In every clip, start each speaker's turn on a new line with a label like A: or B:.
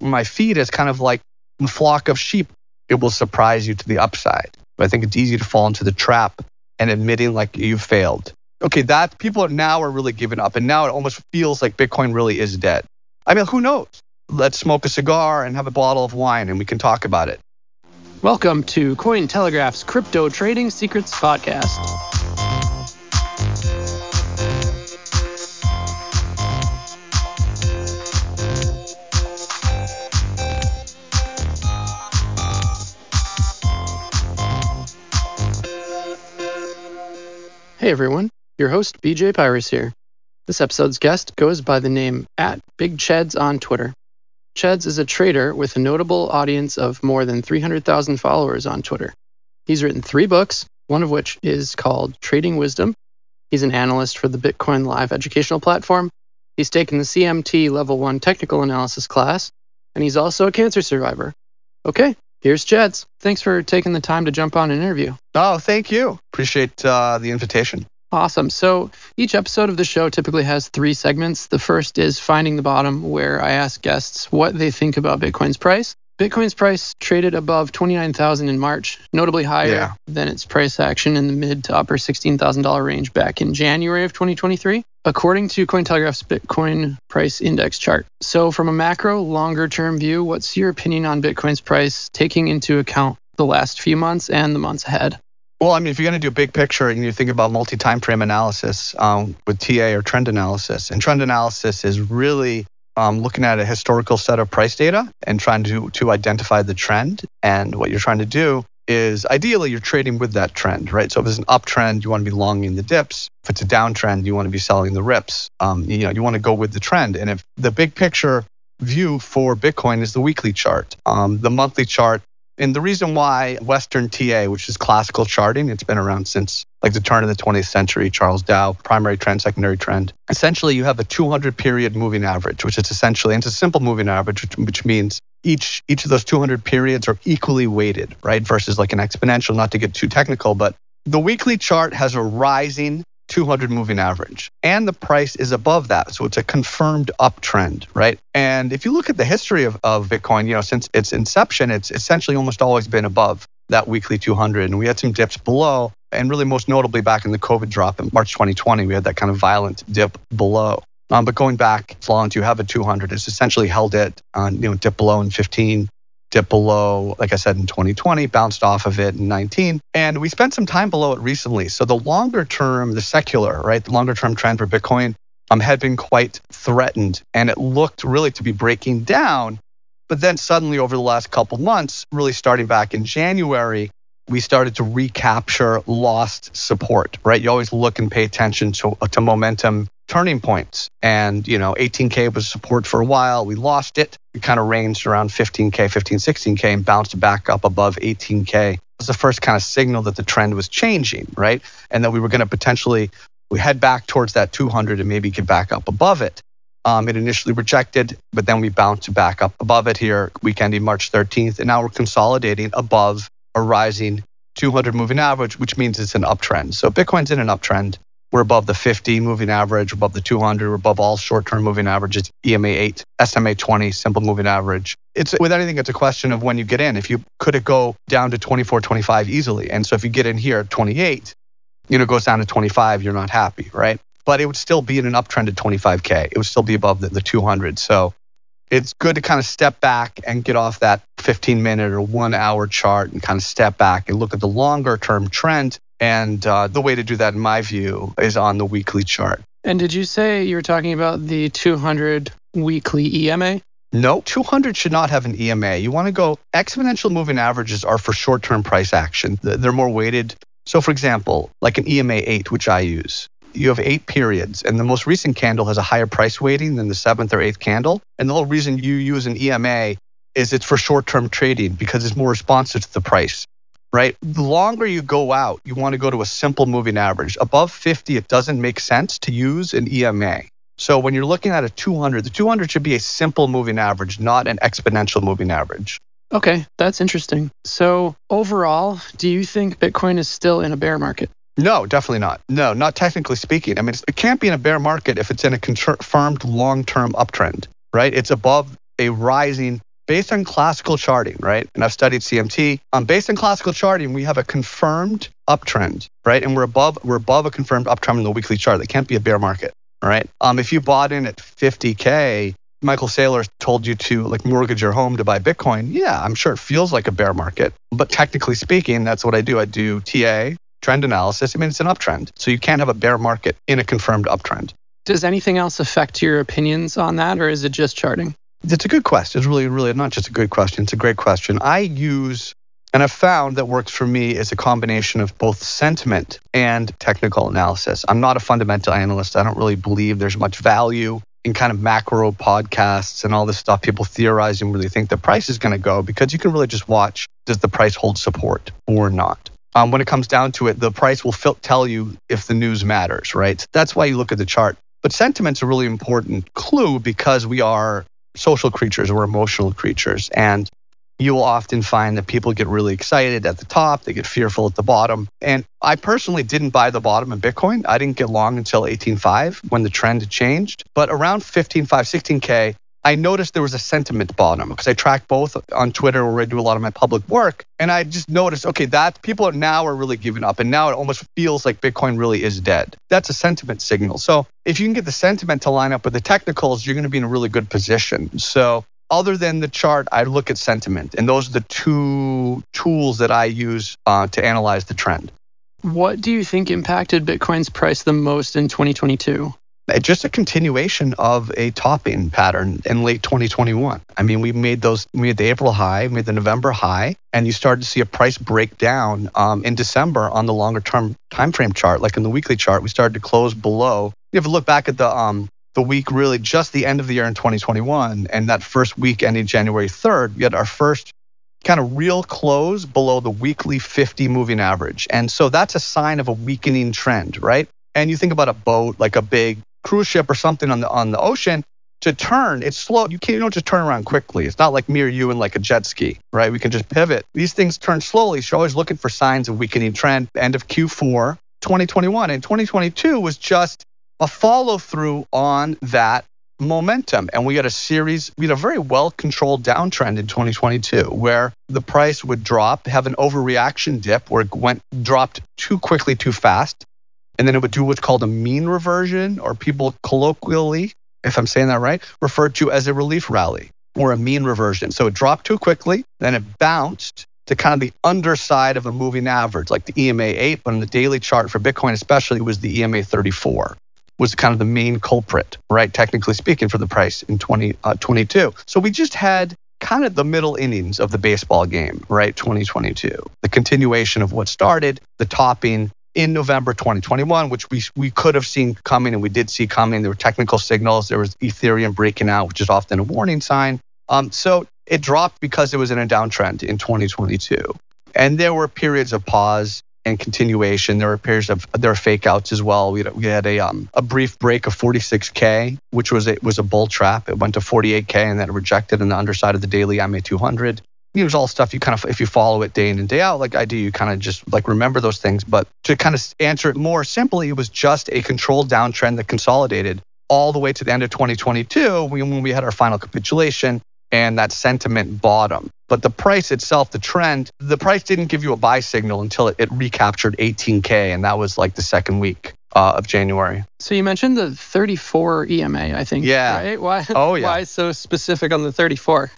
A: my feed is kind of like a flock of sheep. It will surprise you to the upside. But I think it's easy to fall into the trap and admitting like you failed. Okay, that people are now are really giving up. And now it almost feels like Bitcoin really is dead. I mean, who knows? Let's smoke a cigar and have a bottle of wine and we can talk about it.
B: Welcome to Cointelegraph's Crypto Trading Secrets Podcast. Hey everyone, your host BJ Pirus here. This episode's guest goes by the name at Big Cheds on Twitter. Cheds is a trader with a notable audience of more than 300,000 followers on Twitter. He's written three books, one of which is called Trading Wisdom. He's an analyst for the Bitcoin Live educational platform. He's taken the CMT Level 1 technical analysis class, and he's also a cancer survivor. Okay, here's Cheds. Thanks for taking the time to jump on an interview.
A: Oh, thank you. Appreciate uh, the invitation.
B: Awesome. So each episode of the show typically has three segments. The first is Finding the Bottom, where I ask guests what they think about Bitcoin's price. Bitcoin's price traded above 29,000 in March, notably higher
A: Yeah.
B: than its price action in the mid to upper $16,000 range back in January of 2023, according to Cointelegraph's Bitcoin price index chart. So, from a macro, longer term view, what's your opinion on Bitcoin's price, taking into account the last few months and the months ahead?
A: Well, I mean, if you're going to do a big picture and you think about multi-time frame analysis um, with TA or trend analysis, and trend analysis is really um, looking at a historical set of price data and trying to to identify the trend. And what you're trying to do is ideally you're trading with that trend, right? So if it's an uptrend, you want to be longing the dips. If it's a downtrend, you want to be selling the rips. Um, you know, you want to go with the trend. And if the big picture view for Bitcoin is the weekly chart, um, the monthly chart and the reason why Western TA, which is classical charting, it's been around since like the turn of the 20th century, Charles Dow, primary trend, secondary trend. Essentially, you have a 200 period moving average, which is essentially, and it's a simple moving average, which, which means each each of those 200 periods are equally weighted, right? Versus like an exponential, not to get too technical, but the weekly chart has a rising 200 moving average. And the price is above that. So it's a confirmed uptrend right? And if you look at the history of, of bitcoin you know since its inception it's essentially almost always been above that weekly 200 and we had some dips below and really most notably back in the covid drop in march 2020 we had that kind of violent dip below. Um, but going back as long as you have a 200 it's essentially held it on you know dip below in 15 below, like I said, in 2020, bounced off of it in 19. And we spent some time below it recently. So the longer term, the secular, right, the longer term trend for Bitcoin um, had been quite threatened and it looked really to be breaking down. But then suddenly over the last couple months, really starting back in January, we started to recapture lost support, right? You always look and pay attention to, to momentum turning points. And, you know, 18K was support for a while. We lost it. We kind of ranged around 15K, 15, 16K and bounced back up above 18K. It was the first kind of signal that the trend was changing, right? And that we were going to potentially we head back towards that 200 and maybe get back up above it. Um, it initially rejected, but then we bounced back up above it here, weekending March 13th, and now we're consolidating above a rising 200 moving average, which means it's an uptrend. So Bitcoin's in an uptrend. We're above the 50 moving average, above the 200, we're above all short-term moving averages, EMA 8, SMA 20, simple moving average. It's with anything, it's a question of when you get in. If you could it go down to 24, 25 easily, and so if you get in here at 28, you know, it goes down to 25, you're not happy, right? But it would still be in an uptrend at 25k. It would still be above the, the 200. So it's good to kind of step back and get off that 15 minute or one hour chart and kind of step back and look at the longer term trend. And uh, the way to do that, in my view, is on the weekly chart.
B: And did you say you were talking about the 200 weekly EMA?
A: No, 200 should not have an EMA. You want to go exponential moving averages are for short term price action. They're more weighted. So, for example, like an EMA 8, which I use, you have eight periods, and the most recent candle has a higher price weighting than the seventh or eighth candle. And the whole reason you use an EMA is it's for short term trading because it's more responsive to the price, right? The longer you go out, you want to go to a simple moving average. Above 50, it doesn't make sense to use an EMA. So when you're looking at a 200, the 200 should be a simple moving average, not an exponential moving average.
B: Okay, that's interesting. So, overall, do you think Bitcoin is still in a bear market?
A: No, definitely not. No, not technically speaking. I mean, it can't be in a bear market if it's in a confirmed long-term uptrend, right? It's above a rising based on classical charting, right? And I've studied CMT. Um, based on classical charting, we have a confirmed uptrend, right? And we're above we're above a confirmed uptrend in the weekly chart. That can't be a bear market, all right? Um, if you bought in at 50k, Michael Saylor told you to like mortgage your home to buy Bitcoin. Yeah, I'm sure it feels like a bear market, but technically speaking, that's what I do. I do TA, trend analysis. I mean, it's an uptrend, so you can't have a bear market in a confirmed uptrend.
B: Does anything else affect your opinions on that, or is it just charting?
A: It's a good question. It's really, really not just a good question. It's a great question. I use, and I've found that works for me is a combination of both sentiment and technical analysis. I'm not a fundamental analyst. I don't really believe there's much value in kind of macro podcasts and all this stuff. People theorize and really think the price is going to go because you can really just watch does the price hold support or not. Um, when it comes down to it, the price will tell you if the news matters, right? That's why you look at the chart. But sentiment's a really important clue because we are social creatures, we're emotional creatures. And you will often find that people get really excited at the top, they get fearful at the bottom. And I personally didn't buy the bottom in Bitcoin. I didn't get long until 18.5 when the trend changed. But around 15.5, 16K, I noticed there was a sentiment bottom because I track both on Twitter where I do a lot of my public work. And I just noticed, okay, that people are now are really giving up. And now it almost feels like Bitcoin really is dead. That's a sentiment signal. So if you can get the sentiment to line up with the technicals, you're going to be in a really good position. So other than the chart, I look at sentiment. And those are the two tools that I use uh, to analyze the trend.
B: What do you think impacted Bitcoin's price the most in 2022?
A: Just a continuation of a topping pattern in late 2021. I mean, we made those, we made the April high, made the November high, and you started to see a price breakdown um, in December on the longer term time frame chart, like in the weekly chart. We started to close below. If you look back at the um, the week, really just the end of the year in 2021, and that first week ending January 3rd, we had our first kind of real close below the weekly 50 moving average. And so that's a sign of a weakening trend, right? And you think about a boat, like a big cruise ship or something on the on the ocean to turn, it's slow. You can't you don't just turn around quickly. It's not like me or you in like a jet ski, right? We can just pivot. These things turn slowly. So always looking for signs of weakening trend. End of Q4 2021 and 2022 was just a follow through on that momentum. And we had a series, we had a very well controlled downtrend in 2022 where the price would drop, have an overreaction dip where it went dropped too quickly, too fast and then it would do what's called a mean reversion, or people colloquially, if I'm saying that right, referred to as a relief rally or a mean reversion. So it dropped too quickly, then it bounced to kind of the underside of a moving average, like the EMA 8, but on the daily chart for Bitcoin especially was the EMA 34 was kind of the main culprit, right? Technically speaking, for the price in 2022. Uh, so we just had kind of the middle innings of the baseball game, right? 2022. The continuation of what started, the topping, in November 2021, which we we could have seen coming and we did see coming. There were technical signals. There was Ethereum breaking out, which is often a warning sign. Um, so it dropped because it was in a downtrend in 2022, and there were periods of pause and continuation. There were periods of there were fake outs as well. We had, we had a um, a brief break of 46k, which was it was a bull trap. It went to 48k and then rejected on the underside of the daily MA200 there's all stuff you kind of if you follow it day in and day out like i do you kind of just like remember those things but to kind of answer it more simply it was just a controlled downtrend that consolidated all the way to the end of 2022 when we had our final capitulation and that sentiment bottom but the price itself the trend the price didn't give you a buy signal until it, it recaptured 18k and that was like the second week uh, of January.
B: So you mentioned the 34 EMA, I think.
A: Yeah.
B: Right? Why?
A: Oh yeah.
B: Why so specific on the 34?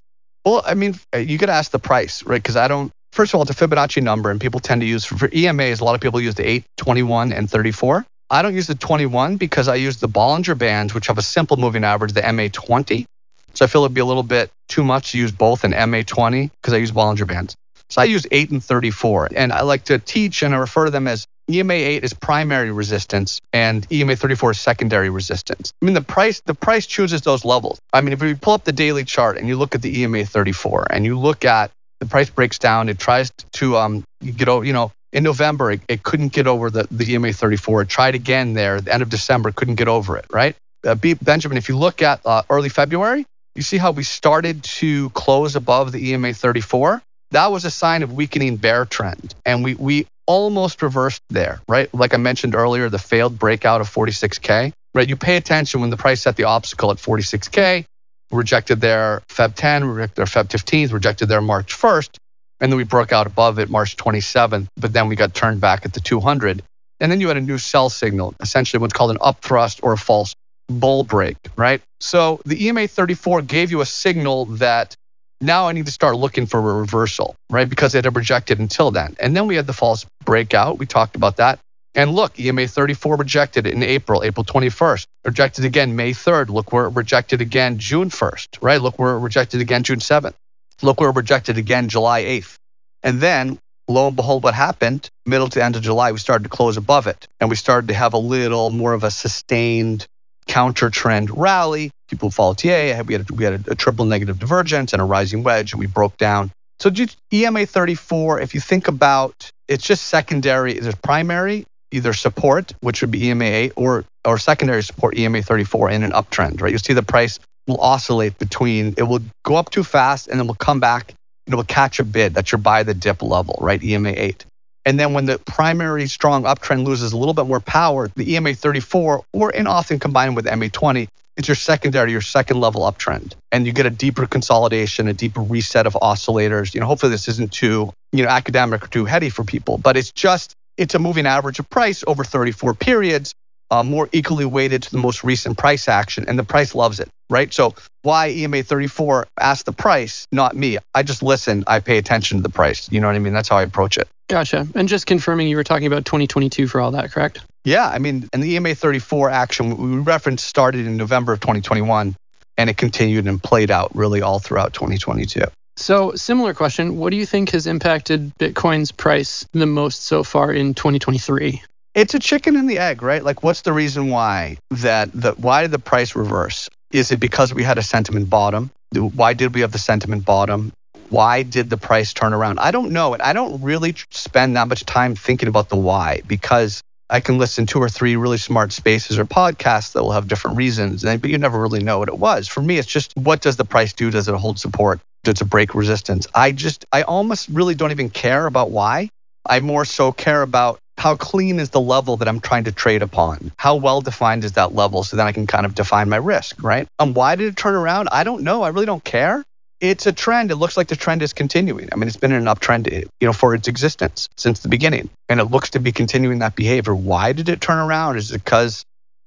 A: Well, I mean, uh, you could ask the price, right? Because I don't. First of all, it's a Fibonacci number, and people tend to use for EMAs. A lot of people use the 8, 21, and 34. I don't use the 21 because I use the Bollinger Bands, which have a simple moving average, the MA20. So I feel it'd be a little bit too much to use both an MA20 because I use Bollinger Bands. So I use 8 and 34. And I like to teach and I refer to them as EMA 8 is primary resistance and EMA 34 is secondary resistance. I mean the price the price chooses those levels. I mean if we pull up the daily chart and you look at the EMA 34 and you look at the price breaks down, it tries to um get over, you know, in November it, it couldn't get over the, the EMA 34. It tried again there the end of December, couldn't get over it, right? Uh, B, Benjamin, if you look at uh, early February, you see how we started to close above the EMA 34 that was a sign of weakening bear trend. And we, we almost reversed there, right? Like I mentioned earlier, the failed breakout of 46K, right? You pay attention when the price set the obstacle at 46K. rejected their Feb 10, rejected their Feb 15th, rejected their March 1st, and then we broke out above it March 27th, but then we got turned back at the 200. And then you had a new sell signal, essentially what's called an up thrust or a false bull break, right? So the EMA 34 gave you a signal that now I need to start looking for a reversal, right? Because it had rejected until then. And then we had the false breakout. We talked about that. And look, EMA 34 rejected in April, April 21st. Rejected again May 3rd. Look where it rejected again June 1st, right? Look where it rejected again June 7th. Look where it rejected again July 8th. And then lo and behold, what happened? Middle to end of July, we started to close above it. And we started to have a little more of a sustained counter trend rally. People follow TA. We had, a, we had a, a triple negative divergence and a rising wedge, and we broke down. So EMA 34, if you think about it's just secondary, there's primary, either support, which would be EMA 8, or, or secondary support, EMA 34, in an uptrend, right? You'll see the price will oscillate between, it will go up too fast and then will come back and it will catch a bid. That's your buy the dip level, right? EMA 8. And then when the primary strong uptrend loses a little bit more power, the EMA 34, or and often combined with MA 20, it's your secondary, your second level uptrend. And you get a deeper consolidation, a deeper reset of oscillators. You know, hopefully this isn't too, you know, academic or too heady for people, but it's just it's a moving average of price over 34 periods, uh, more equally weighted to the most recent price action, and the price loves it, right? So why EMA 34 asked the price, not me. I just listen, I pay attention to the price. You know what I mean? That's how I approach it.
B: Gotcha. And just confirming you were talking about 2022 for all that, correct?
A: Yeah, I mean, and the EMA 34 action we referenced started in November of 2021 and it continued and played out really all throughout 2022.
B: So, similar question. What do you think has impacted Bitcoin's price the most so far in 2023?
A: It's a chicken and the egg, right? Like, what's the reason why that the why did the price reverse? Is it because we had a sentiment bottom? Why did we have the sentiment bottom? Why did the price turn around? I don't know. And I don't really spend that much time thinking about the why because I can listen to two or three really smart spaces or podcasts that will have different reasons, but you never really know what it was. For me, it's just what does the price do? Does it hold support? Does it break resistance. I just, I almost really don't even care about why. I more so care about how clean is the level that I'm trying to trade upon? How well defined is that level so then I can kind of define my risk, right? And um, why did it turn around? I don't know. I really don't care. It's a trend. It looks like the trend is continuing. I mean, it's been an uptrend, you know, for its existence since the beginning, and it looks to be continuing that behavior. Why did it turn around? Is it because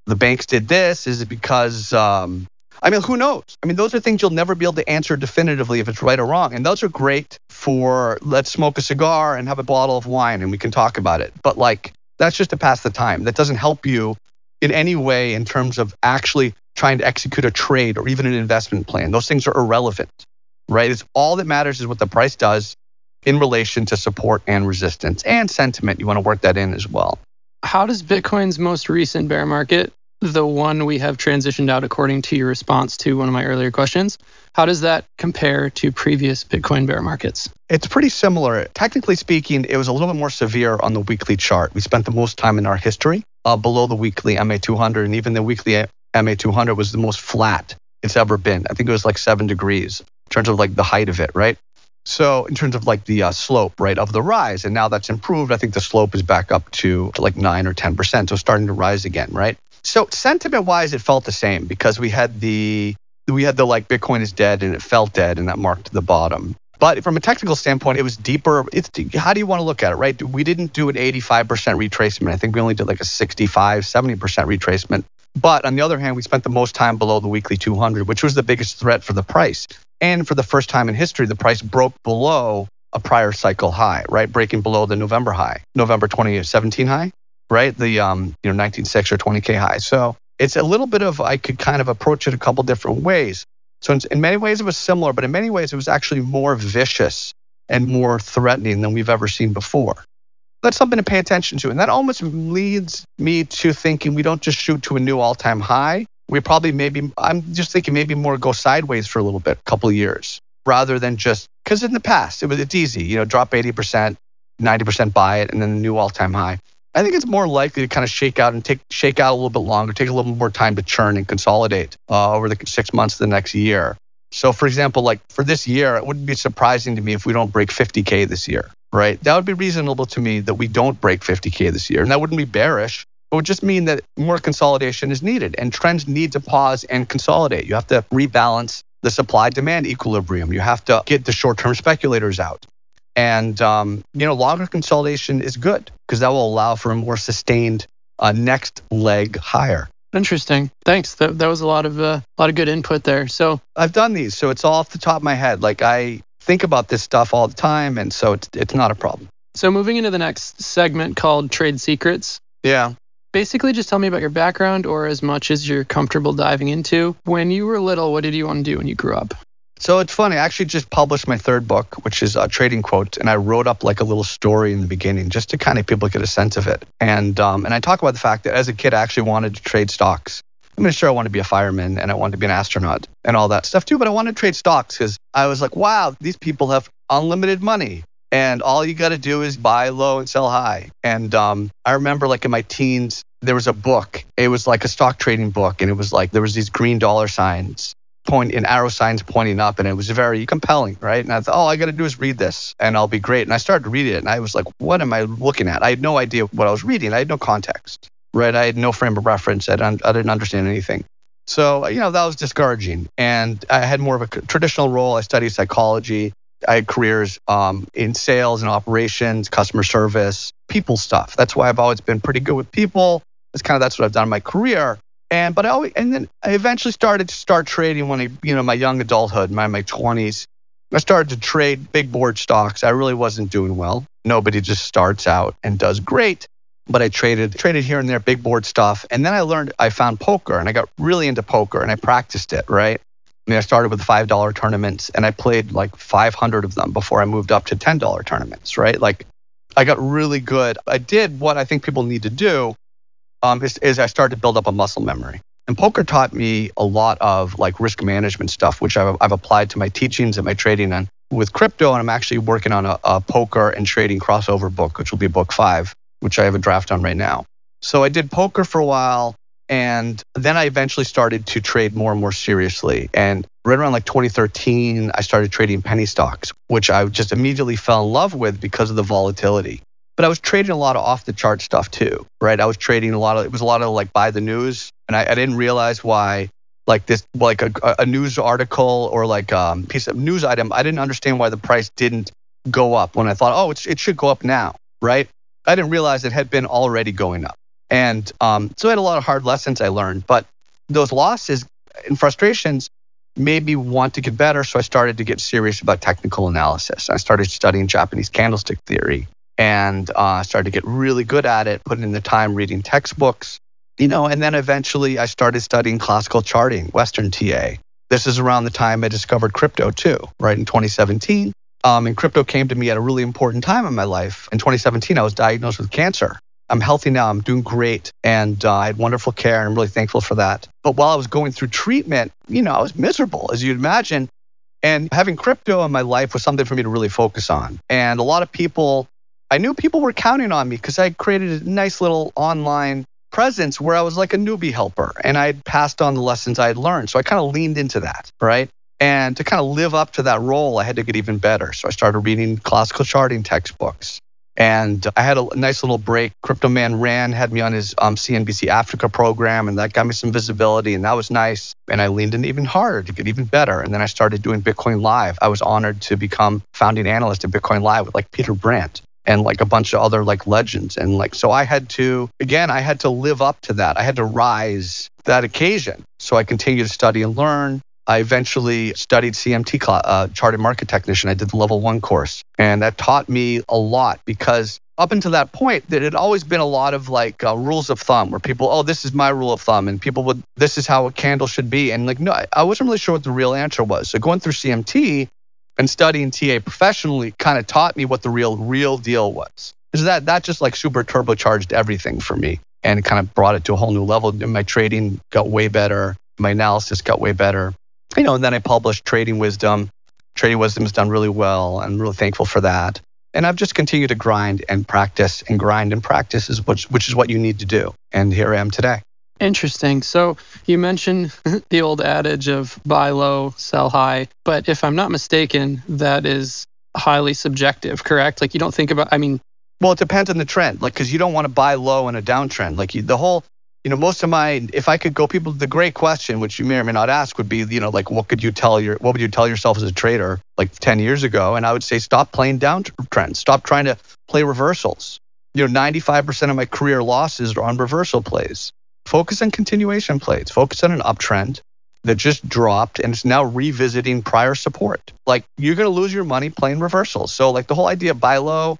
A: the banks did this? Is it because um, I mean, who knows? I mean, those are things you'll never be able to answer definitively if it's right or wrong. And those are great for let's smoke a cigar and have a bottle of wine and we can talk about it. But like, that's just to pass the time. That doesn't help you in any way in terms of actually trying to execute a trade or even an investment plan. Those things are irrelevant, right? It's all that matters is what the price does in relation to support and resistance and sentiment. You want to work that in as well.
B: How does Bitcoin's most recent bear market the one we have transitioned out according to your response to one of my earlier questions. How does that compare to previous Bitcoin bear markets?
A: It's pretty similar. Technically speaking, it was a little bit more severe on the weekly chart. We spent the most time in our history uh, below the weekly MA200, and even the weekly MA200 was the most flat it's ever been. I think it was like seven degrees in terms of like the height of it, right? So in terms of like the uh, slope, right, of the rise, and now that's improved. I think the slope is back up to, to like nine or ten percent, so starting to rise again, right? So sentiment wise, it felt the same because we had the we had the like Bitcoin is dead and it felt dead and that marked the bottom. But from a technical standpoint, it was deeper. It's how do you want to look at it, right? We didn't do an 85% retracement. I think we only did like a 65, 70% retracement. But on the other hand, we spent the most time below the weekly 200, which was the biggest threat for the price. And for the first time in history, the price broke below a prior cycle high, right? Breaking below the November high, November 2017 high right? The um, you know 19.6 or 20k high. So it's a little bit of I could kind of approach it a couple different ways. So in, in many ways it was similar, but in many ways it was actually more vicious and more threatening than we've ever seen before. That's something to pay attention to, and that almost leads me to thinking we don't just shoot to a new all-time high. We probably maybe I'm just thinking maybe more go sideways for a little bit, a couple years, rather than just because in the past it was it's easy, you know, drop 80%, 90% buy it, and then a new all-time high. I think it's more likely to kind of shake out and take shake out a little bit longer, take a little more time to churn and consolidate uh, over the six months of the next year. So, for example, like for this year, it wouldn't be surprising to me if we don't break 50k this year, right? That would be reasonable to me that we don't break 50k this year, and that wouldn't be bearish. It would just mean that more consolidation is needed, and trends need to pause and consolidate. You have to rebalance the supply demand equilibrium. You have to get the short term speculators out. And, um, you know, longer consolidation is good because that will allow for a more sustained uh, next leg higher.
B: Interesting. Thanks. That, that was a lot of uh, a lot of good input there. So
A: I've done these, so it's all off the top of my head. Like I think about this stuff all the time, and so it's it's not a problem.
B: So moving into the next segment called trade secrets.
A: Yeah.
B: Basically, just tell me about your background or as much as you're comfortable diving into. When you were little, what did you want to do when you grew up?
A: So it's funny. I actually just published my third book, which is uh, Trading Quotes, and I wrote up like a little story in the beginning just to kind of people get a sense of it. And um, and I talk about the fact that as a kid, I actually wanted to trade stocks. I mean, sure, I wanted to be a fireman and I wanted to be an astronaut and all that stuff too, but I wanted to trade stocks because I was like, wow, these people have unlimited money and all you got to do is buy low and sell high. And um, I remember like in my teens, there was a book. It was like a stock trading book, and it was like there was these green dollar signs point in arrow signs pointing up, and it was very compelling, right? And I thought, oh, I got to do is read this, and I'll be great. And I started to read it, and I was like, what am I looking at? I had no idea what I was reading. I had no context, right? I had no frame of reference. I didn't, I didn't understand anything. So, you know, that was discouraging. And I had more of a traditional role. I studied psychology. I had careers um, in sales and operations, customer service, people stuff. That's why I've always been pretty good with people. It's kind of that's what I've done in my career. And but I always and then I eventually started to start trading when I you know my young adulthood, my my 20s. I started to trade big board stocks. I really wasn't doing well. Nobody just starts out and does great. But I traded traded here and there big board stuff. And then I learned I found poker and I got really into poker and I practiced it, right? I mean, I started with $5 tournaments and I played like 500 of them before I moved up to $10 tournaments, right? Like I got really good. I did what I think people need to do um, is, is I started to build up a muscle memory. And poker taught me a lot of like risk management stuff, which I've, I've applied to my teachings and my trading. And with crypto, and I'm actually working on a, a poker and trading crossover book, which will be book five, which I have a draft on right now. So I did poker for a while. And then I eventually started to trade more and more seriously. And right around like 2013, I started trading penny stocks, which I just immediately fell in love with because of the volatility. But I was trading a lot of off the chart stuff too, right? I was trading a lot of, it was a lot of like buy the news. And I, I didn't realize why like this, like a, a news article or like a um, piece of news item, I didn't understand why the price didn't go up when I thought, oh, it should go up now, right? I didn't realize it had been already going up. And um, so I had a lot of hard lessons I learned, but those losses and frustrations made me want to get better. So I started to get serious about technical analysis. I started studying Japanese candlestick theory and uh, started to get really good at it, putting in the time reading textbooks, you know, and then eventually I started studying classical charting, Western TA. This is around the time I discovered crypto too, right in 2017. Um, and crypto came to me at a really important time in my life. In 2017, I was diagnosed with cancer. I'm healthy now. I'm doing great. And uh, I had wonderful care. And I'm really thankful for that. But while I was going through treatment, you know, I was miserable, as you'd imagine. And having crypto in my life was something for me to really focus on. And a lot of people, I knew people were counting on me because I created a nice little online presence where I was like a newbie helper and I had passed on the lessons I had learned. So I kind of leaned into that, right? And to kind of live up to that role, I had to get even better. So I started reading classical charting textbooks. And I had a nice little break. Crypto Man Ran had me on his um, CNBC Africa program, and that got me some visibility, and that was nice. And I leaned in even harder to get even better. And then I started doing Bitcoin Live. I was honored to become founding analyst at Bitcoin Live with like Peter Brandt and like a bunch of other like legends. And like, so I had to, again, I had to live up to that. I had to rise that occasion. So I continued to study and learn. I eventually studied CMT, uh, chartered market technician. I did the level one course, and that taught me a lot because up until that point, there had always been a lot of like uh, rules of thumb where people, oh, this is my rule of thumb, and people would, this is how a candle should be, and like, no, I wasn't really sure what the real answer was. So going through CMT and studying TA professionally kind of taught me what the real, real deal was. Is that that just like super turbocharged everything for me and kind of brought it to a whole new level. My trading got way better. My analysis got way better you know, and then I published Trading Wisdom. Trading Wisdom has done really well. I'm really thankful for that. And I've just continued to grind and practice and grind and practice, is which, which is what you need to do. And here I am today.
B: Interesting. So you mentioned the old adage of buy low, sell high. But if I'm not mistaken, that is highly subjective, correct? Like you don't think about, I mean,
A: well, it depends on the trend. Like, because you don't want to buy low in a downtrend. Like the whole you know, most of my, if I could go people, the great question, which you may or may not ask would be, you know, like, what could you tell your, what would you tell yourself as a trader like 10 years ago? And I would say, stop playing downtrends. Stop trying to play reversals. You know, 95% of my career losses are on reversal plays. Focus on continuation plays. Focus on an uptrend that just dropped and it's now revisiting prior support. Like, you're going to lose your money playing reversals. So, like, the whole idea of buy low,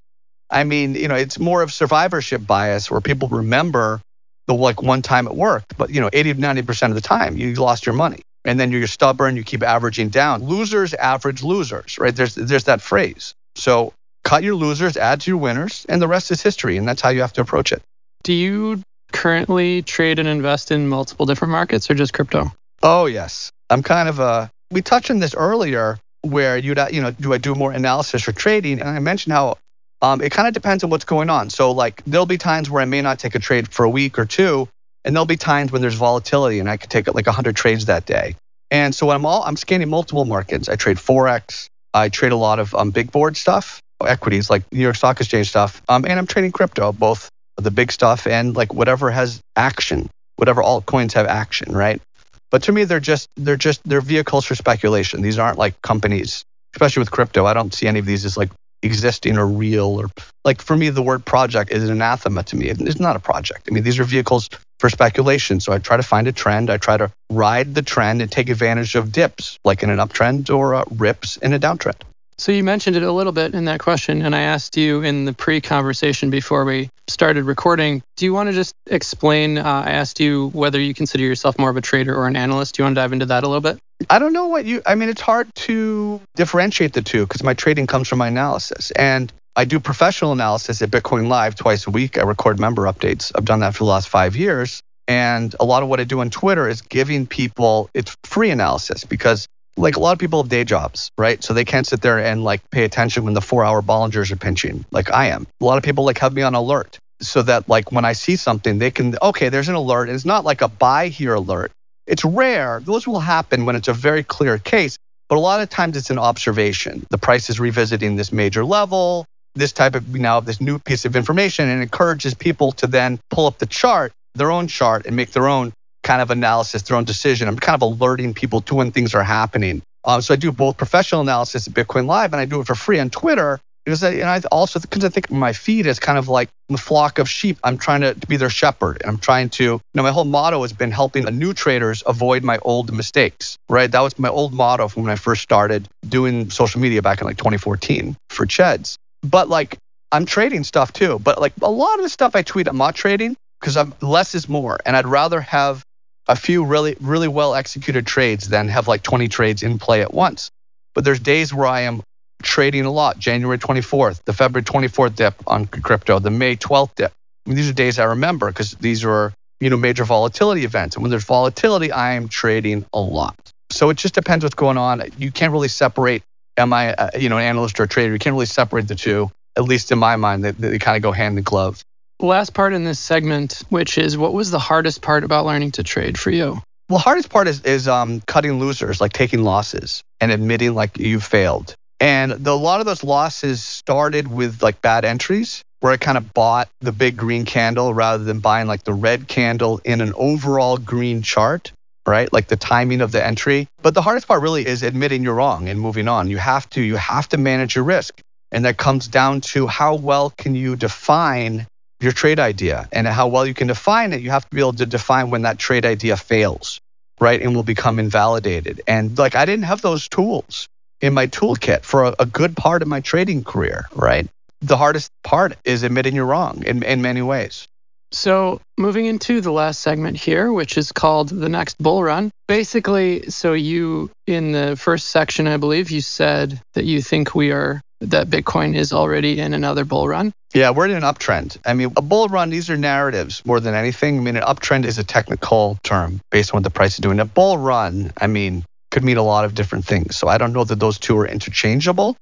A: I mean, you know, it's more of survivorship bias where people remember the like one time it worked, but you know, 80 to 90% of the time you lost your money. And then you're stubborn, you keep averaging down. Losers average losers, right? There's there's that phrase. So cut your losers, add to your winners, and the rest is history. And that's how you have to approach it.
B: Do you currently trade and invest in multiple different markets or just crypto?
A: Oh yes. I'm kind of a we touched on this earlier where you'd you know, do I do more analysis or trading? And I mentioned how um, it kind of depends on what's going on. So like there'll be times where I may not take a trade for a week or two, and there'll be times when there's volatility and I could take like 100 trades that day. And so I'm all I'm scanning multiple markets. I trade forex. I trade a lot of um, big board stuff, equities like New York Stock Exchange stuff, um, and I'm trading crypto, both the big stuff and like whatever has action, whatever altcoins have action, right? But to me, they're just they're just they're vehicles for speculation. These aren't like companies, especially with crypto. I don't see any of these as like existing or real or like for me the word project is an anathema to me it's not a project i mean these are vehicles for speculation so i try to find a trend i try to ride the trend and take advantage of dips like in an uptrend or uh, rips in a downtrend
B: so you mentioned it a little bit in that question, and I asked you in the pre-conversation before we started recording. Do you want to just explain? Uh, I asked you whether you consider yourself more of a trader or an analyst. Do you want to dive into that a little bit?
A: I don't know what you. I mean, it's hard to differentiate the two because my trading comes from my analysis, and I do professional analysis at Bitcoin Live twice a week. I record member updates. I've done that for the last five years. And a lot of what I do on Twitter is giving people it's free analysis because like a lot of people have day jobs, right? So they can't sit there and like pay attention when the four hour Bollingers are pinching, like I am. A lot of people like have me on alert so that like when I see something, they can, okay, there's an alert. It's not like a buy here alert. It's rare. Those will happen when it's a very clear case, but a lot of times it's an observation. The price is revisiting this major level, this type of now this new piece of information, and encourages people to then pull up the chart, their own chart, and make their own kind of analysis, their own decision. I'm kind of alerting people to when things are happening. Um, so I do both professional analysis at Bitcoin Live and I do it for free on Twitter because I, and I also because I think my feed is kind of like the flock of sheep. I'm trying to, to be their shepherd, and I'm trying to. You know, my whole motto has been helping the new traders avoid my old mistakes. Right, that was my old motto from when I first started doing social media back in like 2014 for Cheds. But like I'm trading stuff too. But like a lot of the stuff I tweet, I'm not trading because I'm less is more, and I'd rather have a few really, really well executed trades than have like 20 trades in play at once. But there's days where I am trading a lot. January 24th, the February 24th dip on crypto, the May 12th dip. I mean, these are days I remember because these are, you know, major volatility events. And when there's volatility, I am trading a lot. So it just depends what's going on. You can't really separate, am I, uh, you know, an analyst or a trader? You can't really separate the two. At least in my mind, they, they kind of go hand in glove
B: last part in this segment, which is what was the hardest part about learning to trade for you?
A: Well, the hardest part is is um, cutting losers, like taking losses and admitting like you failed. And the, a lot of those losses started with like bad entries, where I kind of bought the big green candle rather than buying like the red candle in an overall green chart, right? Like the timing of the entry. But the hardest part really is admitting you're wrong and moving on. You have to you have to manage your risk. And that comes down to how well can you define your trade idea and how well you can define it, you have to be able to define when that trade idea fails, right? And will become invalidated. And like I didn't have those tools in my toolkit for a, a good part of my trading career, right? The hardest part is admitting you're wrong in, in many ways.
B: So, moving into the last segment here, which is called the next bull run. Basically, so you, in the first section, I believe, you said that you think we are that Bitcoin is already in another bull run?
A: Yeah, we're in an uptrend. I mean, a bull run, these are narratives more than anything. I mean, an uptrend is a technical term based on what the price is doing. A bull run, I mean, could mean a lot of different things. So I don't know that those two are interchangeable,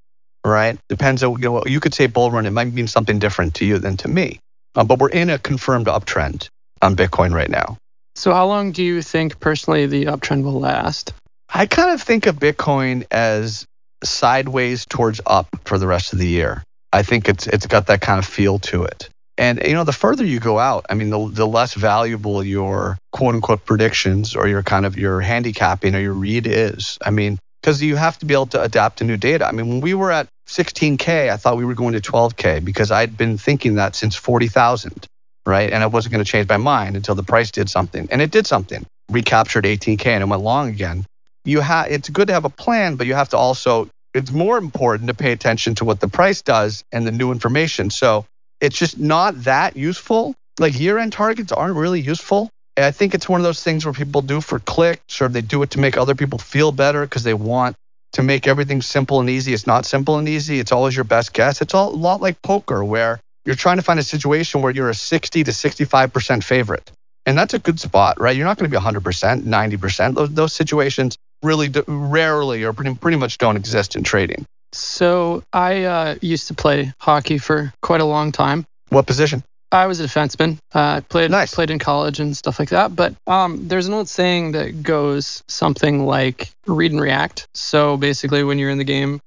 A: right? Depends on, you know, you could say bull run, it might mean something different to you than to me. Uh, but we're in a confirmed uptrend on Bitcoin right now.
B: So how long do you think personally the uptrend will last?
A: I kind of think of Bitcoin as sideways towards up for the rest of the year. I think it's it's got that kind of feel to it. And you know, the further you go out, I mean, the, the less valuable your quote unquote predictions or your kind of your handicapping or your read is. I mean, because you have to be able to adapt to new data. I mean, when we were at 16K, I thought we were going to 12K because I'd been thinking that since 40,000, right? And I wasn't going to change my mind until the price did something. And it did something. Recaptured 18K and it went long again. You have it's good to have a plan, but you have to also it's more important to pay attention to what the price does and the new information. So it's just not that useful. Like year-end targets aren't really useful. And I think it's one of those things where people do for clicks or they do it to make other people feel better because they want to make everything simple and easy. It's not simple and easy. It's always your best guess. It's all, a lot like poker where you're trying to find a situation where you're a 60 to 65% favorite. And that's a good spot, right? You're not going to be 100%, 90%. Those, those situations really do, rarely or pretty, pretty much don't exist in trading.
B: So I uh, used to play hockey for quite a long time.
A: What position?
B: I was a defenseman. Uh, I played
A: Nice.
B: played in college and stuff like that. But um, there's an old saying that goes something like read and react. So basically, when you're in the game,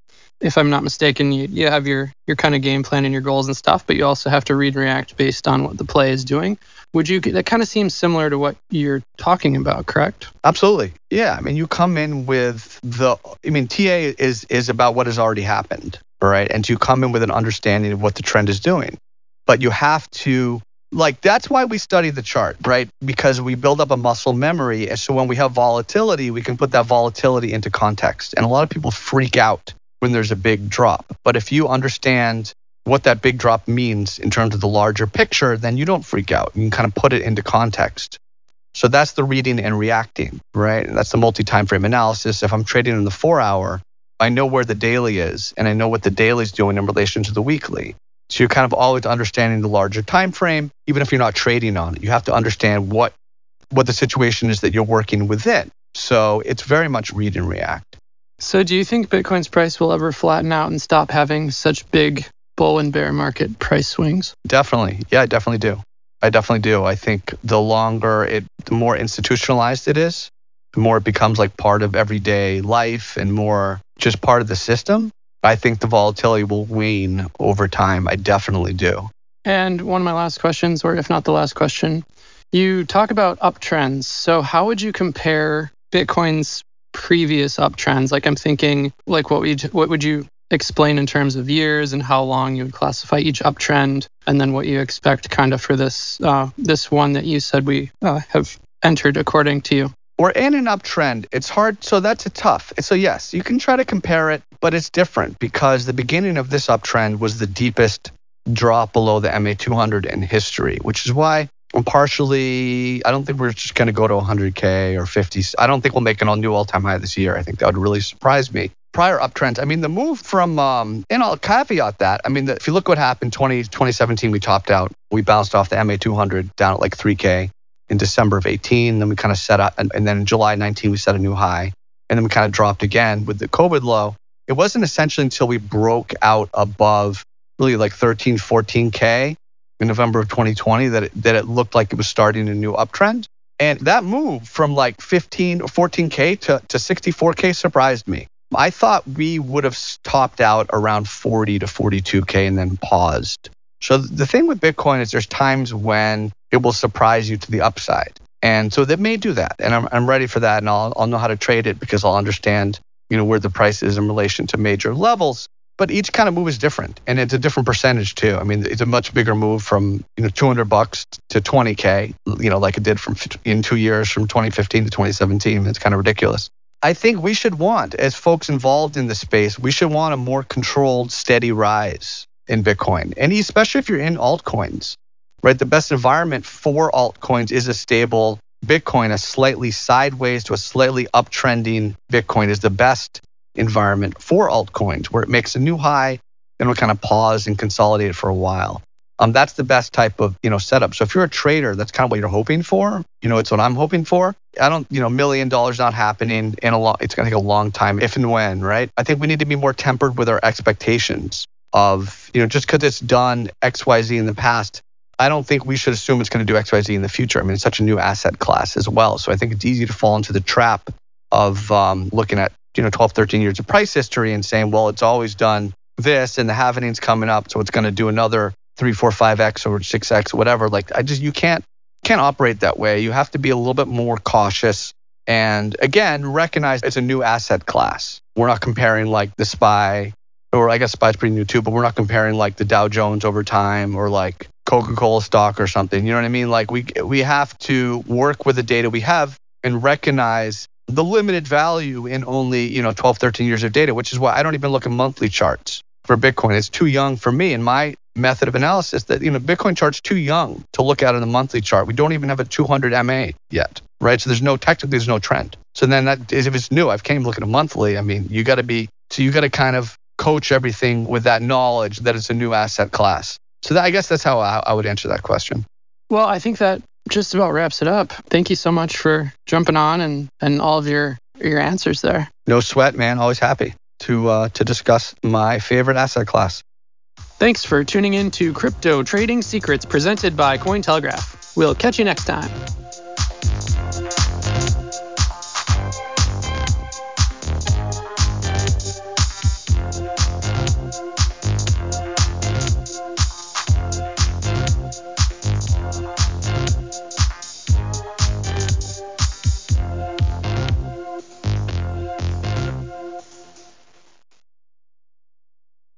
B: if I'm not mistaken, you, you have your your kind of game plan and your goals and stuff, but you also have to read and react based on what the play is doing. Would you? That kind of seems similar to what you're talking about, correct?
A: Absolutely. Yeah. I mean, you come in with the, I mean, TA is, is about what has already happened, right? And to come in with an understanding of what the trend is doing. But you have to, like, that's why we study the chart, right? Because we build up a muscle memory. And so when we have volatility, we can put that volatility into context. And a lot of people freak out when there's a big drop. But if you understand what that big drop means in terms of the larger picture, then you don't freak out. You can kind of put it into context. So that's the reading and reacting, right? And that's the multi-time frame analysis. If I'm trading in the four hour, I know where the daily is and I know what the daily is doing in relation to the weekly. So you're kind of always understanding the larger time frame, even if you're not trading on it. You have to understand what what the situation is that you're working within. So it's very much read and react.
B: So do you think Bitcoin's price will ever flatten out and stop having such big bull and bear market price swings?
A: Definitely. Yeah, I definitely do. I definitely do. I think the longer it, the more institutionalized it is, the more it becomes like part of everyday life and more just part of the system. I think the volatility will wane over time. I definitely do.
B: And one of my last questions, or if not the last question, you talk about uptrends. So how would you compare Bitcoin's previous uptrends? Like I'm thinking, like what would you, what would you explain in terms of years and how long you would classify each uptrend, and then what you expect kind of for this uh, this one that you said we uh, have entered according to you.
A: We're in an uptrend. It's hard, so that's a tough. So yes, you can try to compare it, but it's different because the beginning of this uptrend was the deepest drop below the MA200 in history, which is why partially. I don't think we're just going to go to 100k or 50. I don't think we'll make an all new all-time high this year. I think that would really surprise me. Prior uptrends. I mean, the move from, um, and I'll caveat that. I mean, the, if you look what happened, 20, 2017, we topped out. We bounced off the MA200 down at like 3k in December of 18. Then we kind of set up, and, and then in July 19, we set a new high. And then we kind of dropped again with the COVID low. It wasn't essentially until we broke out above really like 13, 14K in November of 2020 that it, that it looked like it was starting a new uptrend. And that move from like 15 or 14K to, to 64K surprised me. I thought we would have topped out around 40 to 42K and then paused. So the thing with Bitcoin is there's times when it will surprise you to the upside. And so that may do that. And I'm, I'm ready for that. And I'll, I'll know how to trade it because I'll understand, you know, where the price is in relation to major levels. But each kind of move is different and it's a different percentage too. I mean, it's a much bigger move from, you know, 200 bucks to 20K, you know, like it did from in two years from 2015 to 2017. It's kind of ridiculous. I think we should want, as folks involved in the space, we should want a more controlled, steady rise in Bitcoin. And especially if you're in altcoins, right? The best environment for altcoins is a stable Bitcoin. A slightly sideways to a slightly uptrending Bitcoin is the best environment for altcoins, where it makes a new high, then we kind of pause and consolidate for a while. Um, that's the best type of you know setup. So if you're a trader, that's kind of what you're hoping for. You know, it's what I'm hoping for. I don't, you know, million dollars not happening in a long. It's going to take a long time, if and when, right? I think we need to be more tempered with our expectations of, you know, just because it's done X, Y, Z in the past. I don't think we should assume it's going to do X, Y, Z in the future. I mean, it's such a new asset class as well. So I think it's easy to fall into the trap of um, looking at, you know, 12, 13 years of price history and saying, well, it's always done this and the halvening's coming up, so it's going to do another three, four, five x or six x, whatever. Like I just you can't can't operate that way. You have to be a little bit more cautious. And again, recognize it's a new asset class. We're not comparing like the SPY, or I guess SPY's pretty new too, but we're not comparing like the Dow Jones over time or like Coca-Cola stock or something. You know what I mean? Like we we have to work with the data we have and recognize the limited value in only, you know, 12, 13 years of data, which is why I don't even look at monthly charts for Bitcoin. It's too young for me and my method of analysis that, you know, Bitcoin chart's too young to look at in the monthly chart. We don't even have a 200 MA yet, right? So there's no, technically there's no trend. So then that is, if it's new, I've came looking at a monthly. I mean, you got to be, so you got to kind of coach everything with that knowledge that it's a new asset class. So that, I guess that's how I, I would answer that question.
B: Well, I think that just about wraps it up. Thank you so much for jumping on and, and all of your, your answers there.
A: No sweat, man. Always happy to uh, to discuss my favorite asset class.
B: Thanks for tuning in to Crypto Trading Secrets presented by Cointelegraph. We'll catch you next time.